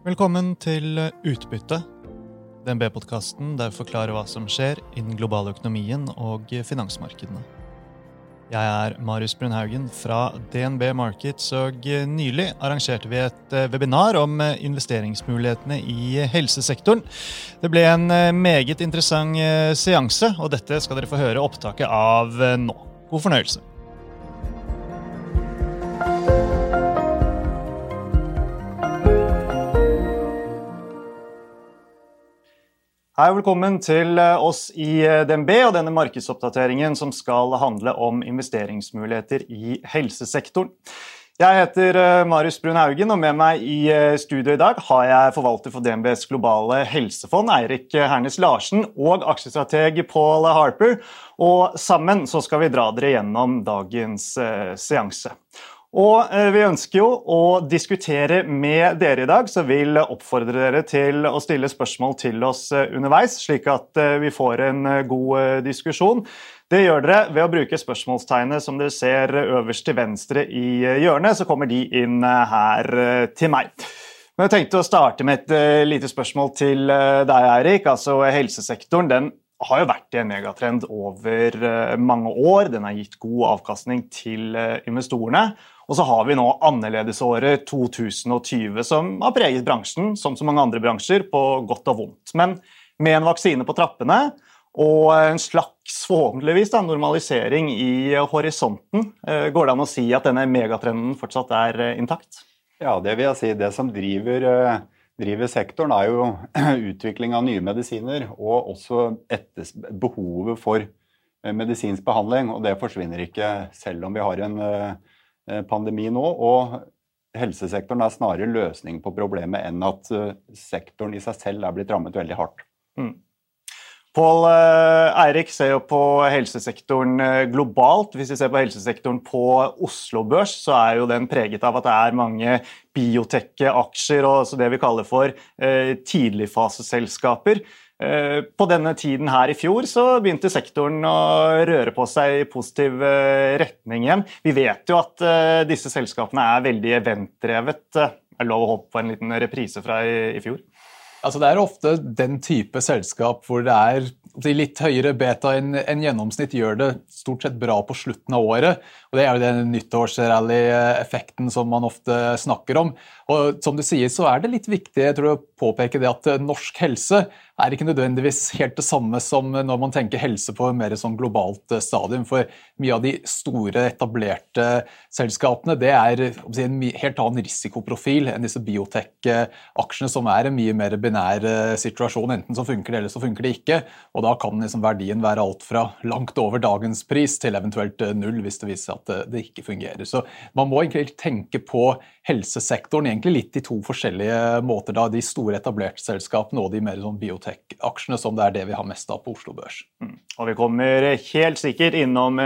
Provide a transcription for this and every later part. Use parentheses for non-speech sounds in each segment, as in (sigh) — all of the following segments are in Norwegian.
Velkommen til Utbytte, DNB-podkasten der vi forklarer hva som skjer innen globale økonomien og finansmarkedene. Jeg er Marius Brunhaugen fra DNB Markets, og nylig arrangerte vi et webinar om investeringsmulighetene i helsesektoren. Det ble en meget interessant seanse, og dette skal dere få høre opptaket av nå. God fornøyelse. Hei og velkommen til oss i DNB og denne markedsoppdateringen som skal handle om investeringsmuligheter i helsesektoren. Jeg heter Marius Brun-Haugen, og med meg i studio i dag har jeg forvalter for DNBs globale helsefond, Eirik Hernes Larsen, og aksjestrateg Paul Harper. Og sammen så skal vi dra dere gjennom dagens seanse. Og Vi ønsker jo å diskutere med dere i dag, så vil oppfordre dere til å stille spørsmål til oss underveis, slik at vi får en god diskusjon. Det gjør dere ved å bruke spørsmålstegnet som dere ser øverst til venstre i hjørnet. Så kommer de inn her til meg. Men jeg tenkte å starte med et lite spørsmål til deg, Eirik. Altså, helsesektoren den har jo vært i en megatrend over mange år. Den har gitt god avkastning til investorene. Og så har vi nå annerledesåret 2020, som har preget bransjen som så mange andre bransjer, på godt og vondt. Men med en vaksine på trappene og en slags forhåpentligvis da, normalisering i horisonten, går det an å si at denne megatrenden fortsatt er intakt? Ja, det vil jeg si. Det som driver, driver sektoren, er jo (clears throat) utvikling av nye medisiner og også behovet for medisinsk behandling. Og det forsvinner ikke selv om vi har en pandemi nå. Og helsesektoren er snarere løsning på problemet enn at sektoren i seg selv er blitt rammet veldig hardt. Mm. Paul Eirik ser jo på helsesektoren globalt. Hvis vi ser på helsesektoren på Oslo Børs, så er jo den preget av at det er mange biotech-aksjer og det vi kaller for tidligfaseselskaper. På denne tiden her i fjor så begynte sektoren å røre på seg i positiv retning igjen. Vi vet jo at disse selskapene er veldig eventdrevet. Er det lov å håpe på en liten reprise fra i fjor? Altså det er ofte den type selskap hvor det er litt høyere beta enn gjennomsnitt gjør det stort sett bra på slutten av året. Og Det er jo den nyttårsrally-effekten som man ofte snakker om. Og Som du sier, så er det litt viktig jeg tror, å påpeke det at norsk helse er ikke nødvendigvis helt det samme som når man tenker helse på mer sånn globalt stadium. For mye av de store, etablerte selskapene det er en helt annen risikoprofil enn disse biotech-aksjene, som er en mye mer binær situasjon. Enten så funker det, eller så funker det ikke. Og da kan liksom verdien være alt fra langt over dagens pris til eventuelt null hvis det viser seg at det ikke fungerer. Så man må egentlig tenke på helsesektoren egentlig litt i to forskjellige måter. da, De store etablerte selskapene og de mer sånn biotech-aksjene, som det er det vi har mest av på Oslo Børs. Mm. Og Vi kommer helt sikkert innom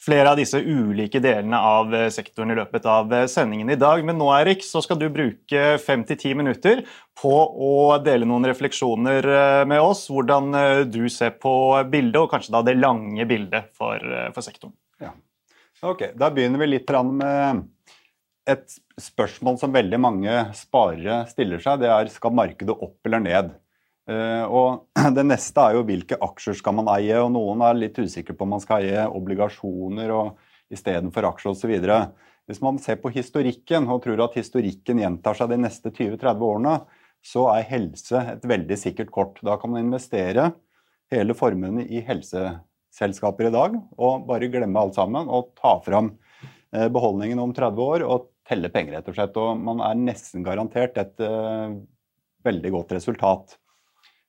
flere av disse ulike delene av sektoren i løpet av sendingen i dag. Men nå Erik, så skal du bruke fem til ti minutter på å dele noen refleksjoner med oss. Hvordan du ser på bildet, og kanskje da det lange bildet for, for sektoren. Ja. Ok, Da begynner vi litt med et spørsmål som veldig mange sparere stiller seg. Det er skal markedet opp eller ned. Og (clears throat) Det neste er jo hvilke aksjer skal man eie. og Noen er litt usikre på om man skal eie obligasjoner og istedenfor aksjer osv. Hvis man ser på historikken og tror at historikken gjentar seg de neste 20-30 årene, så er helse et veldig sikkert kort. Da kan man investere hele formuen i helseselskaper i dag og bare glemme alt sammen og ta fram beholdningen om 30 år og telle penger, rett og slett. Og man er nesten garantert et uh, veldig godt resultat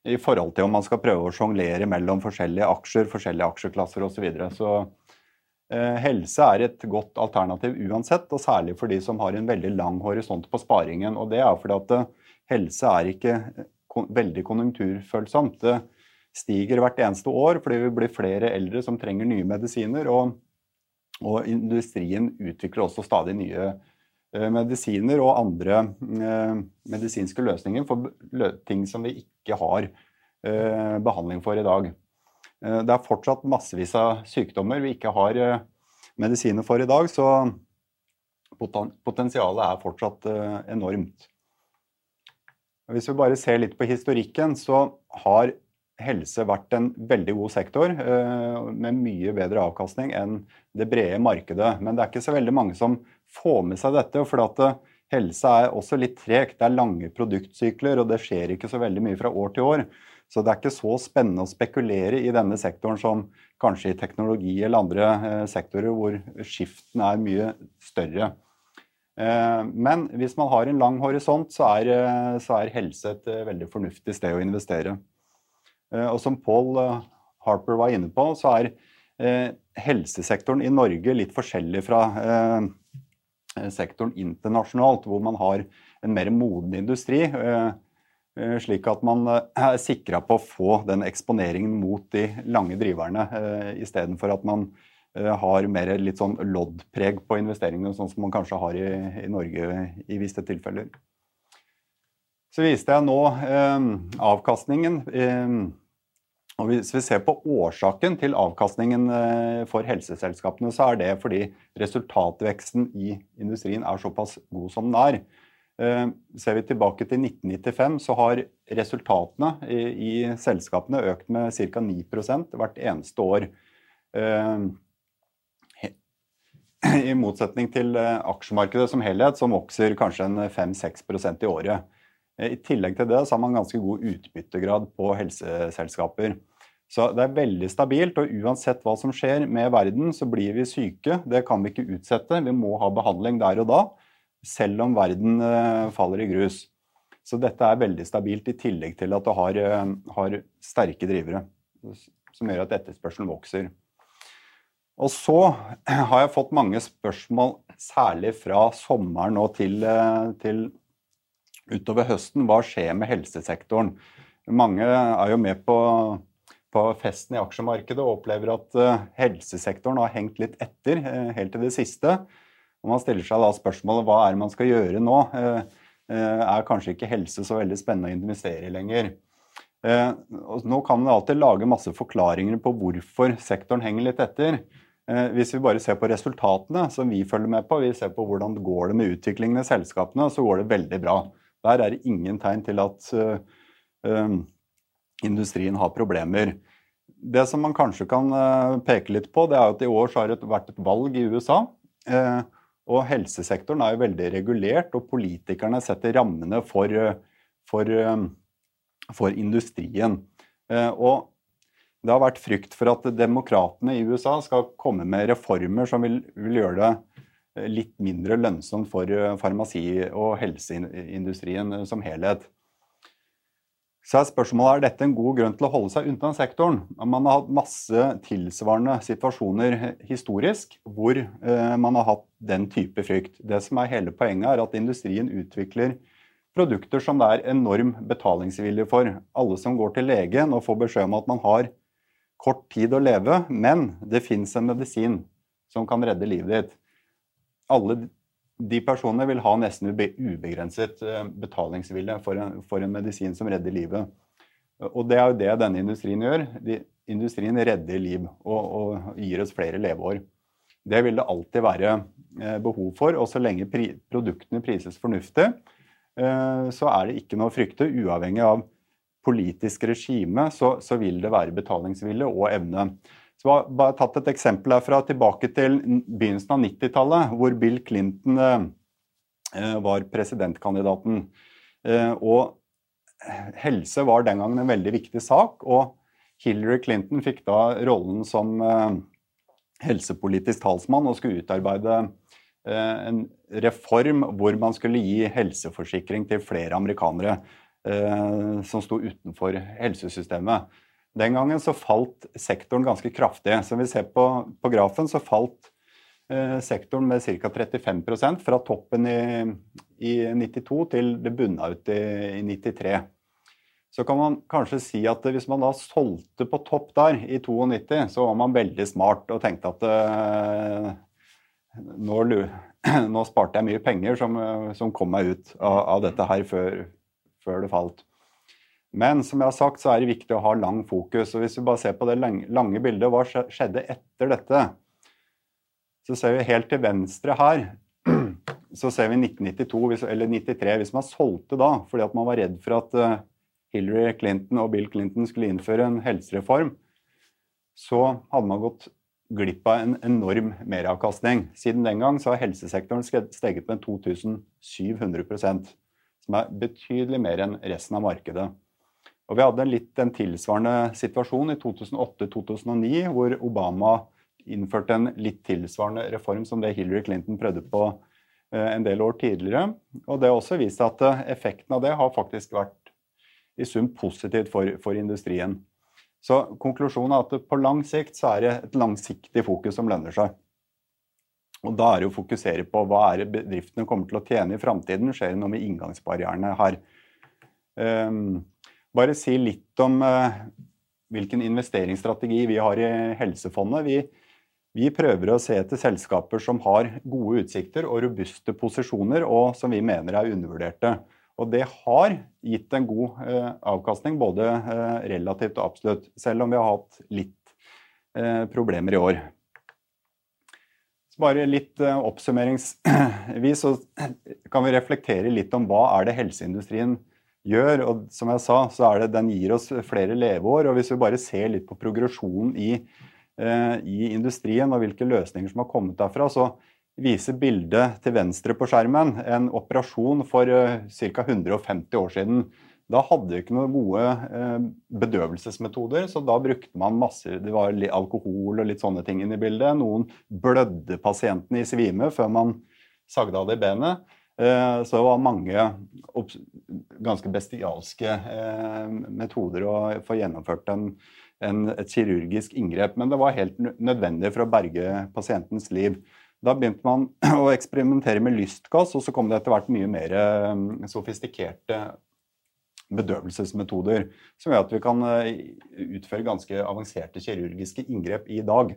i forhold til om man skal prøve å sjonglere mellom forskjellige aksjer, forskjellige aksjeklasser osv. Så, videre. så eh, helse er et godt alternativ uansett, og særlig for de som har en veldig lang horisont på sparingen. Og det er fordi at eh, helse er ikke kon veldig konjunkturfølsomt. Det stiger hvert eneste år fordi vi blir flere eldre som trenger nye medisiner. Og, og industrien utvikler også stadig nye medisiner og andre medisinske løsninger for ting som vi ikke har behandling for i dag. Det er fortsatt massevis av sykdommer vi ikke har medisiner for i dag, så potensialet er fortsatt enormt. Hvis vi bare ser litt på historikken, så har helse vært en veldig god sektor med mye bedre avkastning enn det brede markedet. Men det er ikke så veldig mange som får med seg dette. for at Helse er også litt tregt. Det er lange produktsykler, og det skjer ikke så veldig mye fra år til år. Så det er ikke så spennende å spekulere i denne sektoren som kanskje i teknologi eller andre eh, sektorer hvor skiftene er mye større. Eh, men hvis man har en lang horisont, så er, eh, så er helse et eh, veldig fornuftig sted å investere. Eh, og som Paul eh, Harper var inne på, så er helsesektoren i Norge litt forskjellig fra sektoren internasjonalt, hvor man har en mer moden industri. Eh, slik at man eh, er sikra på å få den eksponeringen mot de lange driverne, eh, istedenfor at man har mer litt sånn loddpreg på investeringene, sånn som man kanskje har i, i Norge i visse tilfeller. Så viste jeg nå eh, avkastningen. Eh, og Hvis vi ser på årsaken til avkastningen eh, for helseselskapene, så er det fordi resultatveksten i industrien er såpass god som den er. Eh, ser vi tilbake til 1995, så har resultatene i, selskapene økt med ca. 9 hvert eneste år. Eh, I motsetning til aksjemarkedet som helhet, som vokser kanskje 5-6% i året. I tillegg til det så har man ganske god utbyttegrad på helseselskaper. Så det er veldig stabilt, og uansett hva som skjer med verden, så blir vi syke. Det kan vi ikke utsette. Vi må ha behandling der og da selv om verden eh, faller i grus. Så dette er veldig stabilt, i tillegg til at det har, eh, har sterke drivere som gjør at etterspørselen vokser. Og så har jeg fått mange spørsmål, særlig fra sommeren og til, eh, til utover høsten. Hva skjer med helsesektoren? Mange er jo med på, på festen i aksjemarkedet og opplever at helsesektoren har hengt litt etter helt til det siste. Og man stiller seg da spørsmålet hva er det man skal gjøre nå? Eh, eh, er kanskje ikke helse så veldig spennende å investere i lenger? Eh, nå kan man alltid lage masse forklaringer på hvorfor sektoren henger litt etter. Hvis vi bare ser på resultatene som vi følger med på, vi ser på hvordan det går med utviklingen i selskapene, så går det veldig bra. Der er det ingen tegn til at industrien har problemer. Det som man kanskje kan peke litt på, det er at i år har det vært et valg i USA. Og helsesektoren er jo veldig regulert, og politikerne setter rammene for, for, for industrien. Eh, og det har vært frykt for at demokratene i USA skal komme med reformer som vil, vil gjøre det litt mindre lønnsomt for farmasi- og helseindustrien som helhet. Så er spørsmålet er dette en god grunn til å holde seg unna sektoren. Man har hatt masse tilsvarende situasjoner historisk hvor eh, man har hatt den type frykt. Det som er hele poenget, er at industrien utvikler produkter som det er enorm betalingsvilje for. Alle som går til legen og får beskjed om at man har kort tid å leve, men det fins en medisin som kan redde livet ditt. Alle de personene vil ha nesten ubegrenset eh, betalingsvilje for en, for en, medisin som redder livet. Og det er jo det denne industrien gjør. De, industrien redder liv og, og, gir oss flere leveår. Det vil det alltid være eh, behov for, og så lenge pri, produktene prises fornuftig, eh, så er det ikke noe å frykte. Uavhengig av politisk regime så, så vil det være betalingsvilje og evne. Så jeg har bare tatt et eksempel herfra tilbake til begynnelsen av 90-tallet, hvor Bill Clinton eh, eh, var presidentkandidaten. Eh, og helse var den gangen en veldig viktig sak. og Hillary Clinton fikk da rollen som helsepolitisk talsmann og skulle utarbeide en reform hvor man skulle gi helseforsikring til flere amerikanere som sto utenfor helsesystemet. Den gangen så falt sektoren ganske kraftig. Som vi ser på, på grafen, så falt eh, sektoren med ca. 35% fra toppen i, i, 92 til det bunna ut i, i 93. Så kan man kanskje si at hvis man da solgte på topp der i 92, så var man veldig smart og tenkte at eh, nå, (clears throat) nå, sparte jeg mye penger som, som kom meg ut av, av dette her før, før det falt. Men som jeg har sagt, så er det viktig å ha lang fokus. og Hvis vi bare ser på det lange bildet, hva skjedde etter dette? Så ser vi helt til venstre her, (clears throat) så ser vi 1992 eller 93, hvis man solgte da fordi at man var redd for at eh, Hillary Clinton og Bill Clinton skulle innføre en helsereform, så hadde man gått glipp av en enorm meravkastning. Siden den gang så har helsesektoren steget med 2700% som er betydelig mer enn resten av markedet. Og Vi hadde litt en tilsvarende situasjon i 2008-2009, hvor Obama innførte en litt tilsvarende reform som det Hillary Clinton prøvde på eh, en del år tidligere. Og Det har også vist at eh, effekten av det har faktisk vært i sum positivt for, for industrien. Så konklusjonen er at på lang sikt så er det et langsiktig fokus som lønner seg. Og da er det å fokusere på hva er det bedriftene kommer til å tjene i framtiden. Skjer det noe med inngangsbarrierene her? Um, bare si litt om uh, hvilken investeringsstrategi vi har i Helsefondet. Vi, vi, prøver å se etter selskaper som har gode utsikter og robuste posisjoner, og som vi mener er undervurderte. Og det har gitt en god eh, avkastning, både eh, relativt og absolutt, selv om vi har hatt litt eh, problemer i år. Bare litt eh, oppsummeringsvis så kan vi reflektere litt om hva er det helseindustrien gjør. Og som jeg sa, så er det den gir oss flere leveår. Og hvis vi bare ser litt på progresjonen i, eh, i industrien og hvilke løsninger som har kommet derfra, så viser bildet til venstre på skjermen en operasjon for eh, ca. 150 år siden. Da hadde vi ikke noen gode uh, bedøvelsesmetoder, så da brukte man masse Det var alkohol og litt sånne ting inn i bildet. Noen blødde pasientene i svime før man sagde av det benet. Uh, så det var mange ganske bestialske metoder å få gjennomført en, en, et kirurgisk inngrep. Men det var helt nødvendig for å berge pasientens liv. Da begynte man (clears throat) å eksperimentere med lystgass, og så kom det etter hvert mye mer eh, sofistikerte bedøvelsesmetoder som gjør at vi kan eh, utføre ganske avanserte kirurgiske inngrep i dag.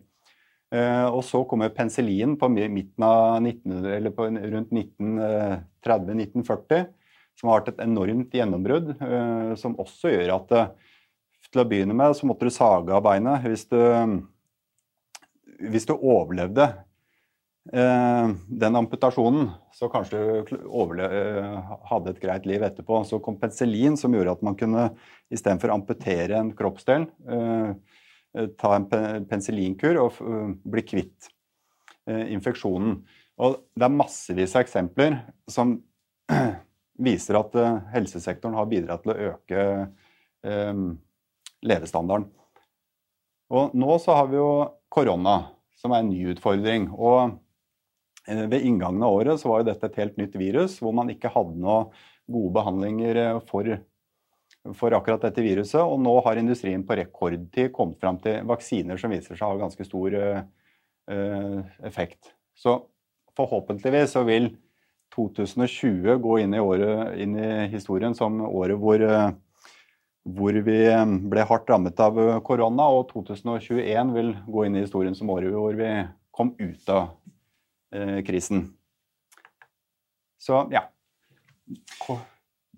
Eh, og så kommer penicillin på midten av 1900, eller på rundt 1930-1940, som har vært et enormt gjennombrudd, som også gjør at til å begynne med så måtte du sage av beinet hvis du, hvis du overlevde Eh, den amputasjonen, så kanskje du eh, hadde et greit liv etterpå. Så kom penicillin, som gjorde at man kunne istedenfor amputere en kroppsdel, eh, ta en penicillinkur og bli kvitt infeksjonen. Og det er massevis av eksempler som (clears throat) viser at helsesektoren har bidratt til å øke levestandarden. Og nå så har vi jo korona, som er en ny utfordring. og Eh, ved inngangen av året så var jo dette et helt nytt virus, hvor man ikke hadde noen gode behandlinger eh, for, for, akkurat dette viruset. Og nå har industrien på rekordtid kommet fram til vaksiner som viser seg å ha ganske stor uh, effekt. Så forhåpentligvis så vil 2020 gå inn i, året, inn i historien som året hvor, hvor vi ble hardt rammet av korona, og 2021 vil gå inn i historien som året hvor vi kom ut av Eh, krisen. Så ja.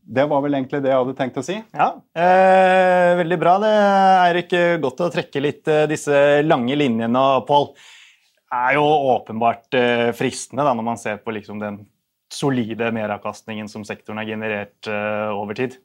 Det var vel egentlig det jeg hadde tenkt å si. Ja, eh, Veldig bra. Det er ikke godt å trekke litt eh, disse lange linjene, Pål. Det er jo åpenbart eh, fristende da, når man ser på liksom, den solide meravkastningen som sektoren har generert eh, over tid.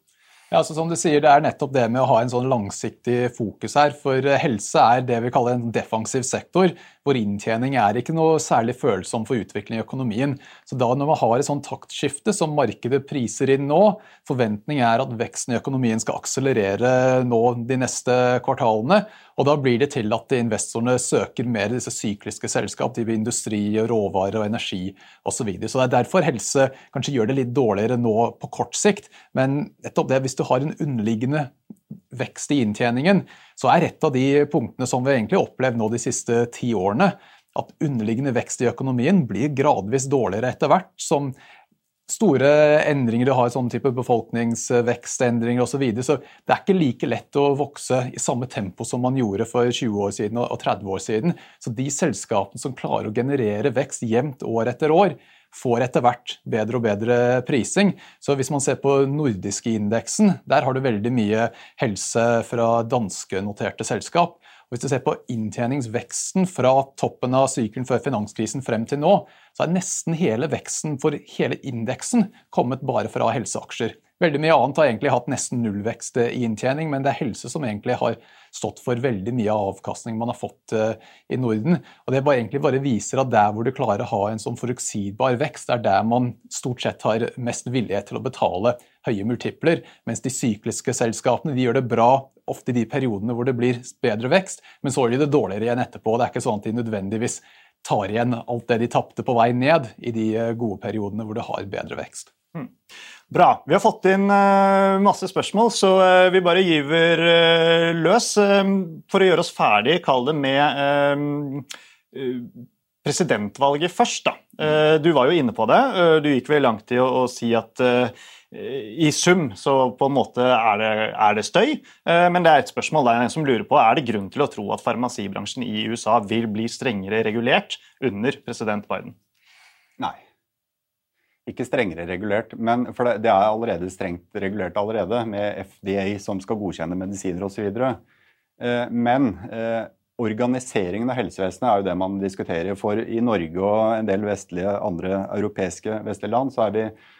Ja, så som du sier, Det er nettopp det med å ha en sånn langsiktig fokus her. For eh, helse er det vi kaller en defensiv sektor, hvor inntjening er ikke noe særlig følsom for utvikling i økonomien. Så da når man har et sånt taktskifte som markedet priser inn nå, forventning er at veksten i økonomien skal akselerere nå de neste kvartalene, og Da blir det til at investorene søker mer disse sykliske selskap, til industri, råvarer og energi osv. Så, videre. så det er derfor helse kanskje gjør det litt dårligere nå på kort sikt. Men nettopp det, hvis du har en underliggende vekst i inntjeningen, så er et av de punktene som vi egentlig har opplevd nå de siste ti årene, at underliggende vekst i økonomien blir gradvis dårligere etter hvert som store endringer, du har sånn type befolkningsvekstendringer osv. Så, videre, så det er ikke like lett å vokse i samme tempo som man gjorde for 20 år siden og 30 år siden. Så de selskapene som klarer å generere vekst jevnt år etter år, får etter hvert bedre og bedre prising. Så hvis man ser på nordiske indeksen, der har du veldig mye helse fra danske noterte selskap. Hvis du ser på inntjeningsveksten fra toppen av sykelen før finanskrisen frem til nå, så er nesten hele veksten for hele indeksen kommet bare fra helseaksjer. Veldig mye annet har egentlig hatt nesten nullvekst i inntjening, men det er helse som egentlig har stått for veldig mye av avkastningen man har fått eh, i Norden. Og Det bare egentlig bare viser at der hvor du klarer å ha en sånn forutsigbar vekst, er der man stort sett har mest villighet til å betale høye multipler, mens de sykliske selskapene de gjør det bra ofte i de periodene hvor det blir bedre vekst, men så de det dårligere igjen etterpå. Det er ikke sånn at de nødvendigvis tar igjen alt det de tapte på vei ned i de eh, gode periodene hvor det har bedre vekst. Hmm. Bra. Vi har fått inn uh, masse spørsmål, så uh, vi bare gyver løs. for å gjøre oss ferdig, kall det med presidentvalget først. Da. du var jo inne på det. du gikk vel langt i å si at i sum så på en måte er det, er det støy. Men det er et spørsmål er en som lurer på, er det grunn til å tro at farmasibransjen i USA vil bli strengere regulert under president Biden? Nei. Ikke strengere regulert, men for det, det er allerede strengt regulert allerede, med FDA som skal godkjenne medisiner osv. Eh, men eh, organiseringen av helsevesenet er jo det man diskuterer. For i Norge og en del vestlige, andre europeiske vestlige land så er vi eh,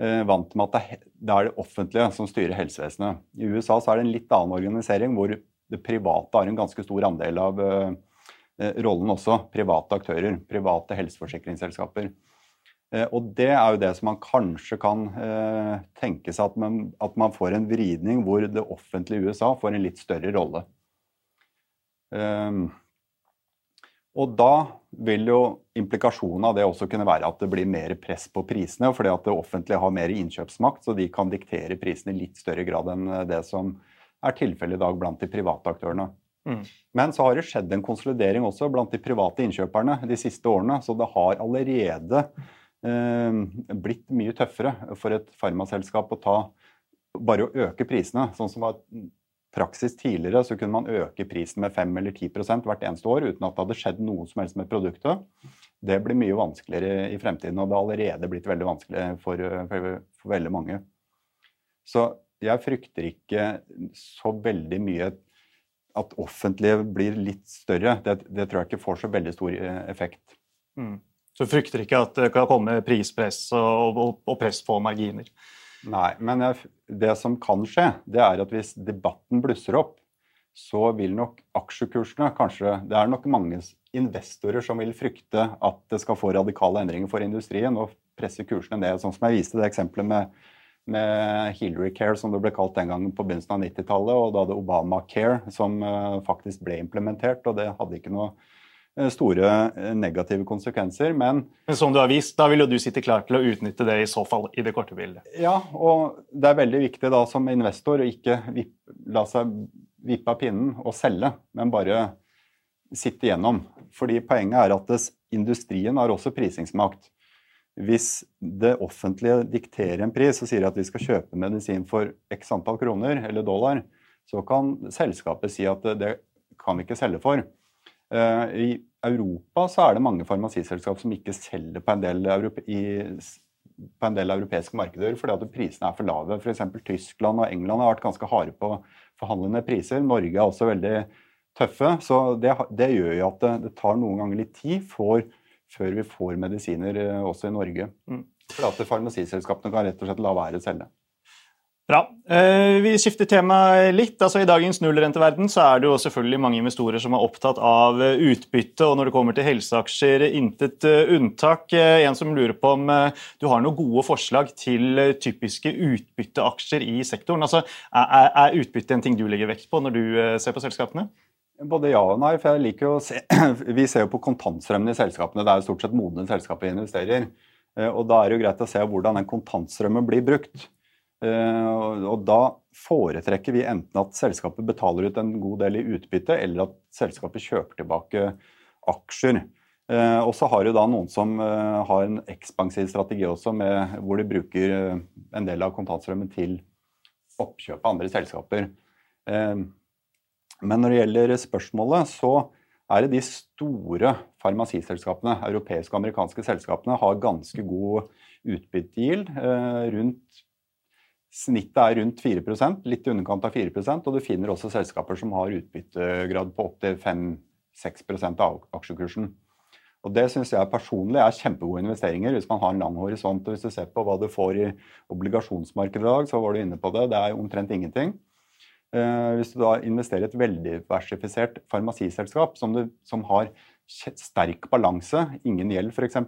vant med at det, er det offentlige som styrer helsevesenet. I USA er det en litt annen organisering, hvor det private har en ganske stor andel av eh, rollen også. Private aktører, private helseforsikringsselskaper. Eh, og det er jo det som man kanskje kan eh, tenke seg at man, at man, får en vridning hvor det offentlige USA får en litt større rolle. Um, og da vil jo implikasjonen av det også kunne være at det blir mer press på prisene, fordi at det offentlige har mer innkjøpsmakt, så de kan diktere prisene i litt større grad enn det som er tilfellet i dag blant de private aktørene. Mm. Men så har det skjedd en konsolidering også blant de private innkjøperne de siste årene, så det har allerede Eh, blitt mye tøffere for et farmaselskap å ta bare å øke prisene. Sånn som var praksis tidligere, så kunne man øke prisen med 5 eller 10% hvert eneste år uten at det hadde skjedd noe som helst med produktet. Det blir mye vanskeligere i fremtiden, og det har allerede blitt veldig vanskelig for, for, for veldig mange. Så jeg frykter ikke så veldig mye at offentlige blir litt større. Det, det tror jeg ikke får så veldig stor eh, effekt. Mm. Så du frykter ikke at det kan komme prispress og, og, og press på marginer? Nei, men jeg, det som kan skje, det er at hvis debatten blusser opp, så vil nok aksjekursene kanskje Det er nok mange investorer som vil frykte at det skal få radikale endringer for industrien og presse kursene ned. Sånn som jeg viste det eksempelet med, med Hillary Care, som det ble kalt den gangen på begynnelsen av 90-tallet, og da hadde Obamacare som uh, faktisk ble implementert, og det hadde ikke noe Eh, store eh, negative konsekvenser. Men, men som du har vist, da vil jo du sitte klar til å utnytte det i så fall i det korte bildet? Ja, og det er veldig viktig da som investor å ikke vipp, la seg vippe av pinnen og selge, men bare sitte gjennom. Fordi poenget er at det, industrien har også prisingsmakt. Hvis det offentlige dikterer en pris og sier at vi skal kjøpe medisin for x antall kroner eller dollar, så kan selskapet si at det, det kan vi ikke selge for. Eh, I Europa så er det mange farmasiselskap som ikke selger på en del, europe, i, på en del europeiske markeder fordi at prisene er for lave. F.eks. Tyskland og England har vært ganske harde på forhandlende priser. Norge er også veldig tøffe. Så det, det gjør jo at det, det, tar noen ganger litt tid for, før vi får medisiner eh, også i Norge. Mm. For at farmasiselskapene kan rett og slett la være å selge. Bra. Eh, vi skifter tema litt. Altså, I dagens nullrenteverden så er det jo selvfølgelig mange investorer som er opptatt av eh, utbytte, og når det kommer til helseaksjer, intet eh, unntak. En som lurer på om du har noen gode forslag til typiske utbytteaksjer i sektoren. Altså, er, utbytte en ting du legger vekt på når du ser på selskapene? Både ja og nei. for jeg liker å se, (clears throat) Vi ser jo på kontantstrømmen i selskapene. Det er jo stort sett modne selskaper vi investerer. Og Da er det jo greit å se hvordan den kontantstrømmen blir brukt. Eh, og da foretrekker vi enten at selskapet betaler ut en god del i utbytte, eller at selskapet kjøper tilbake aksjer. Eh, og så har du da noen som eh, har en ekspansiv strategi også, med, hvor de bruker en del av kontantstrømmen til oppkjøp av andre selskaper. Men når det gjelder spørsmålet, så er det de store farmasiselskapene, europeiske og amerikanske selskapene, har ganske god utbyttegild, rundt Snittet er rundt 4 litt i underkant av 4% og du finner også selskaper som har utbyttegrad på opptil 5-6% av aksjekursen. Og Det syns jeg personlig er kjempegode investeringer hvis man har en lang horisont. og Hvis du ser på hva du får i obligasjonsmarkedet i dag, så var du inne på det, det er omtrent ingenting. Eh, hvis du da investerer i et veldiversifisert farmasiselskap som, du, som har sterk balanse, ingen gjeld f.eks.,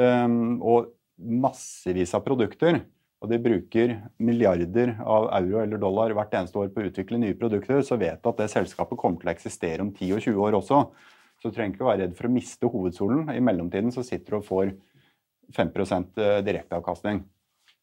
eh, og massevis av produkter, og de bruker milliarder av euro eller dollar hvert eneste år på å utvikle nye produkter, så vet du at det selskapet kommer til å eksistere om 10 og 20 år også. Så du trenger ikke være redd for å miste hovedsolen. I mellomtiden så sitter du og får 5 eh, direkteavkastning.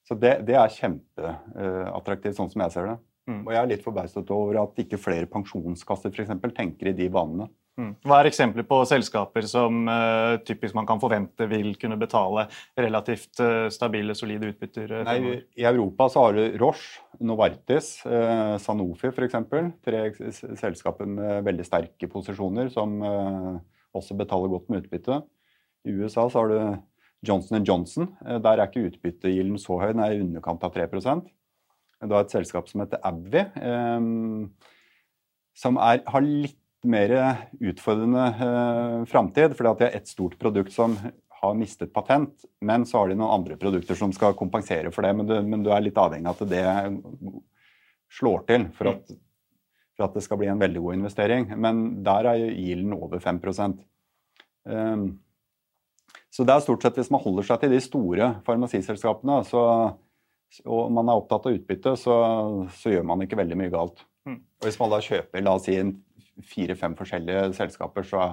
Så det, det er kjempeattraktivt, sånn som jeg ser det. Mm. Og jeg er litt forbauset over at ikke flere pensjonskasser for eksempel, tenker i de banene. Mm. Hva er eksempler på selskaper som uh, typisk man kan forvente vil kunne betale relativt uh, stabile, solide utbytter? Uh, Nei, I Europa så har du Roche, Novartis, uh, Sanofi f.eks. Tre selskaper med veldig sterke posisjoner som også betaler godt med utbytte. I USA så har du Johnson Johnson. der er ikke utbyttegilden så høy, den er i underkant av 3 Du har et selskap som heter Abvi, som er, har litt mer utfordrende eh, framtid. fordi at de har ett stort produkt som har mistet patent, men så har de noen andre produkter som skal kompensere for det. Men du, men du er litt avhengig av at det slår til for at, for at, det skal bli en veldig god investering. Men der er yielden over 5 um, ehm, Så det er stort sett hvis man holder seg til de store farmasiselskapene, så, og man er opptatt av utbytte, så, så gjør man ikke veldig mye galt. Mm. Og Hvis man da kjøper la oss si, en fire-fem forskjellige selskaper, så,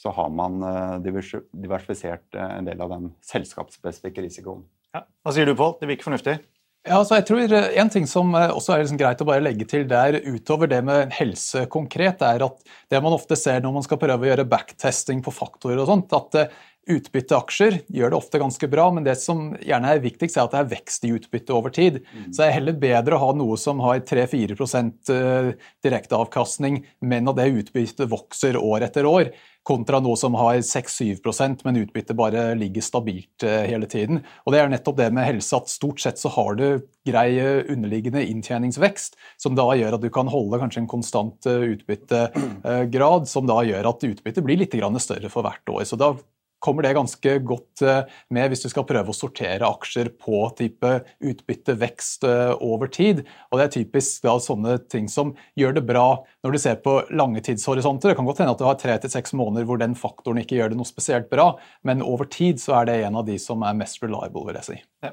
så har man eh, diversifisert eh, en del av den selskapsspesifikke risikoen. Ja. Hva sier du, Pål? Det virker fornuftig? Ja, altså jeg tror eh, En ting som også er liksom greit å bare legge til der utover det med helse konkret, er at det man ofte ser når man skal prøve å gjøre backtesting på faktorer, og sånt, at Utbytteaksjer gjør det ofte ganske bra, men det som gjerne er viktigst, er at det er vekst i utbytte over tid. Mm. Så det er heller bedre å ha noe som har 3-4% eh, direkteavkastning, men at det utbyttet vokser år etter år, kontra noe som har 6-7% men utbyttet bare ligger stabilt eh, hele tiden. Og Det er nettopp det med helse at stort sett så har du grei eh, underliggende inntjeningsvekst, som da gjør at du kan holde kanskje en konstant utbyttegrad, som da gjør at utbyttet blir litt større for hvert år. Så da kommer det ganske godt eh, med hvis du skal prøve å sortere aksjer på type utbyttevekst vekst over tid. Og Det er typisk da sånne ting som gjør det bra når du ser på lange tidshorisonter. Det kan godt hende at du har tre til seks måneder hvor den faktoren ikke gjør det noe spesielt bra, men over tid så er det en av de som er mest reliable, vil jeg si. Ja.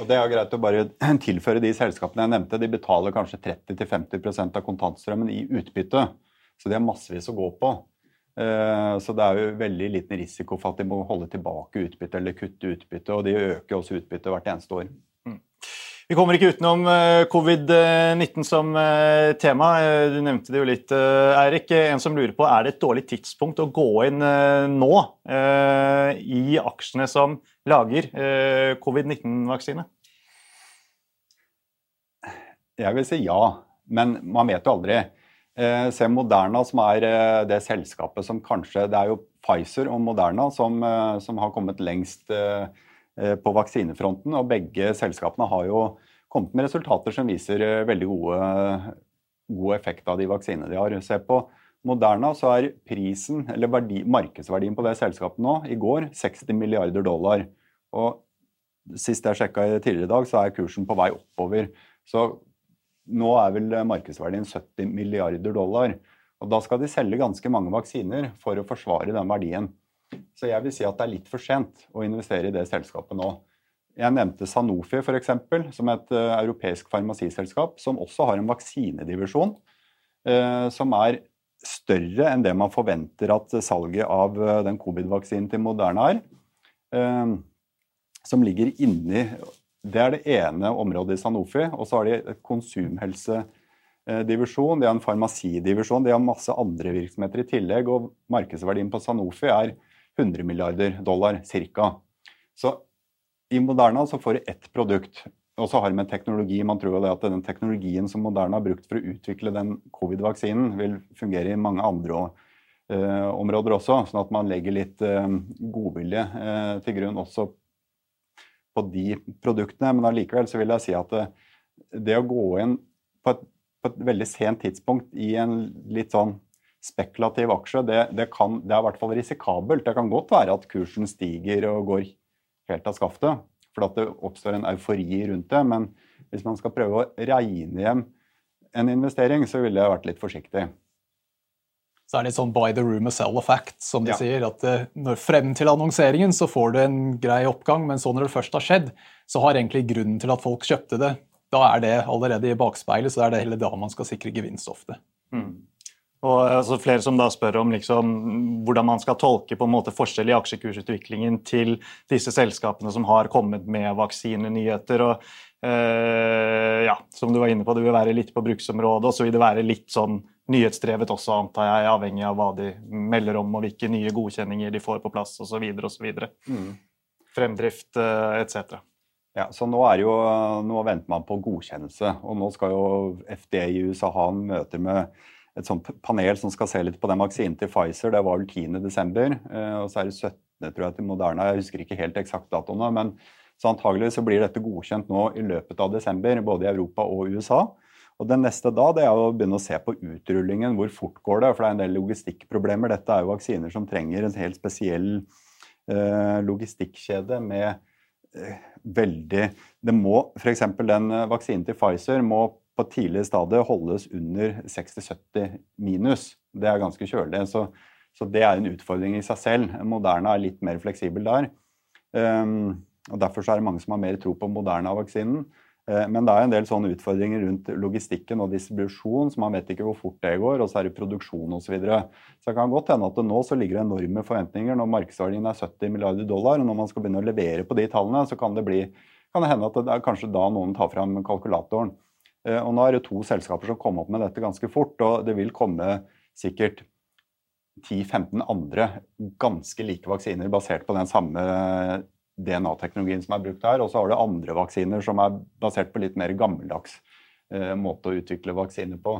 Og Det er greit å bare (clears throat) tilføre de selskapene jeg nevnte. De betaler kanskje 30-50% av kontantstrømmen i utbytte. Så de har massevis å gå på. Eh, så det er jo veldig liten risiko for at de må holde tilbake utbytte eller kutte utbytte, og de øker også utbyttet hvert eneste år. Mm. Vi kommer ikke utenom eh, covid-19 som eh, tema. Du nevnte det jo litt, Eirik. En som lurer på, Er det et dårlig tidspunkt å gå inn nå i aksjene som lager covid-19-vaksine? Jeg vil si ja, men man vet jo aldri. Eh, se Moderna, som er eh, det selskapet som kanskje Det er jo Pfizer og Moderna som, eh, som har kommet lengst på vaksinefronten. Og begge selskapene har jo kommet med resultater som viser veldig gode, god effekt av de vaksinene de har. Se på Moderna, så er prisen, eller verdi, markedsverdien på det selskapet nå i går 60 milliarder dollar. Og sist jeg sjekka tidligere i dag, så er kursen på vei oppover. Så nå er vel markedsverdien 70 milliarder dollar. Og da skal de selge ganske mange vaksiner for å forsvare den verdien. Så jeg vil si at det er litt for sent å investere i det selskapet nå. Jeg nevnte Sanofi for eksempel, som et uh, europeisk farmasiselskap som også har en vaksinedivisjon uh, som er større enn det man forventer at salget av den covid-vaksinen til Moderna er. som ligger inni det er det ene området i Sanofi. Og så har de konsumhelsedivisjon, de har en farmasidivisjon, de har masse andre virksomheter i tillegg. Og markedsverdien på Sanofi er 100 milliarder dollar ca. Så i Moderna så får du ett produkt. Og så har de en teknologi, Man tror at den teknologien som Moderna har brukt for å utvikle den covid-vaksinen, vil fungere i mange andre uh, områder også. Sånn at man legger litt uh, godvilje uh, til grunn også på de produktene. Men allikevel så vil jeg si at det, det å gå inn på et, på et, veldig sent tidspunkt i en litt sånn spekulativ aksje, det, det, kan, det er i hvert fall risikabelt. Det kan godt være at kursen stiger og går helt av skaftet, for at det oppstår en eufori rundt det. Men hvis man skal prøve å regne hjem en investering, så ville jeg vært litt forsiktig. Så er det sånn by the room and sell effect, som de ja. sier. at eh, når Frem til annonseringen så får du en grei oppgang, men så når det først har skjedd, så har egentlig grunnen til at folk kjøpte det, da er det allerede i bakspeilet, så det er det heller da man skal sikre gevinst ofte. Mm. Og altså, Flere som da spør om liksom, hvordan man skal tolke på en måte forskjell i aksjekursutviklingen til disse selskapene som har kommet med vaksinenyheter. og eh, ja, Som du var inne på, det vil være litt på bruksområdet, og så vil det være litt sånn nyhetsdrevet også, antar jeg, avhengig av hva de melder om og hvilke nye godkjenninger de får på plass osv. osv. Mm. Fremdrift eh, etc. Ja, så nå, jo, nå venter man på godkjennelse, og nå skal jo FDA i USA ha en møter med et sånt panel som skal se litt på den vaksinen til Pfizer. Det var vel 10.12., desember, og så er det 17. tror jeg til Moderna. Jeg husker ikke helt eksakt datoene. men så antagelig så blir dette godkjent nå i løpet av desember, både i Europa og USA. Og Det neste da det er å begynne å se på utrullingen. Hvor fort går det? For det er en del logistikkproblemer. Dette er jo vaksiner som trenger en helt spesiell eh, logistikkjede med eh, veldig Det må f.eks. den eh, vaksinen til Pfizer må på et tidlig stadie holdes under 60-70 minus. Det er ganske kjølig. Så, så, det er en utfordring i seg selv. Moderna er litt mer fleksibel der. Um, og Derfor er det mange som har mer tro på Moderna-vaksinen. Uh, men det er en del sånne utfordringer rundt logistikken og distribusjon, så man vet ikke hvor fort det går. Og så er det produksjon osv. Så, videre. så det kan godt hende at det nå så ligger det enorme forventninger når markedsverdien er 70 milliarder dollar. og Når man skal begynne å levere på de tallene, så kan det, bli, kan det hende at det er kanskje da noen tar fram kalkulatoren. Eh, og nå er det to selskaper som kom opp med dette ganske fort, og det vil komme sikkert 10-15 andre ganske like vaksiner basert på den samme DNA-teknologien som er brukt her. Og så har du andre vaksiner som er basert på litt mer gammeldags eh, måte å utvikle vaksiner på.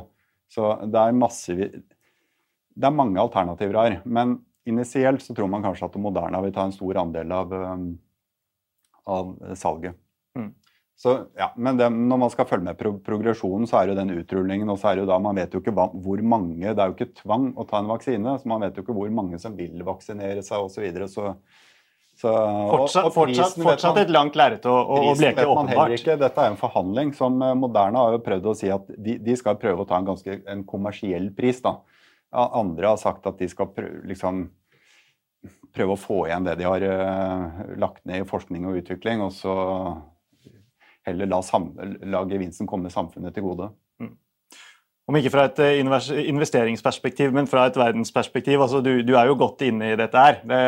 Så det er masse Det er mange alternativer her. Men initielt så tror man kanskje at Moderna vil ta en stor andel av, eh, av salget. Mm. Så, ja, men det, når man skal følge med pro progresjonen, så er jo den utrullingen og så er det jo da, Man vet jo ikke hva, hvor mange Det er jo ikke tvang å ta en vaksine, så man vet jo ikke hvor mange som vil vaksinere seg osv. Så, videre, så så, fortsatt, og, og fortsatt, fortsatt et langt lerret å, å bleke, åpenbart. Dette er en forhandling som eh, Moderna har jo prøvd å si at de, de skal prøve å ta en ganske en kommersiell pris. da. Andre har sagt at de skal prøve, liksom, prøve å få igjen det de har uh, lagt ned i forskning og utvikling. og så heller la, la gevinsten komme samfunnet til gode. Mm. Om ikke fra et eh, investeringsperspektiv, men fra et verdensperspektiv. Altså, du, du, er jo godt inne i dette her. Det,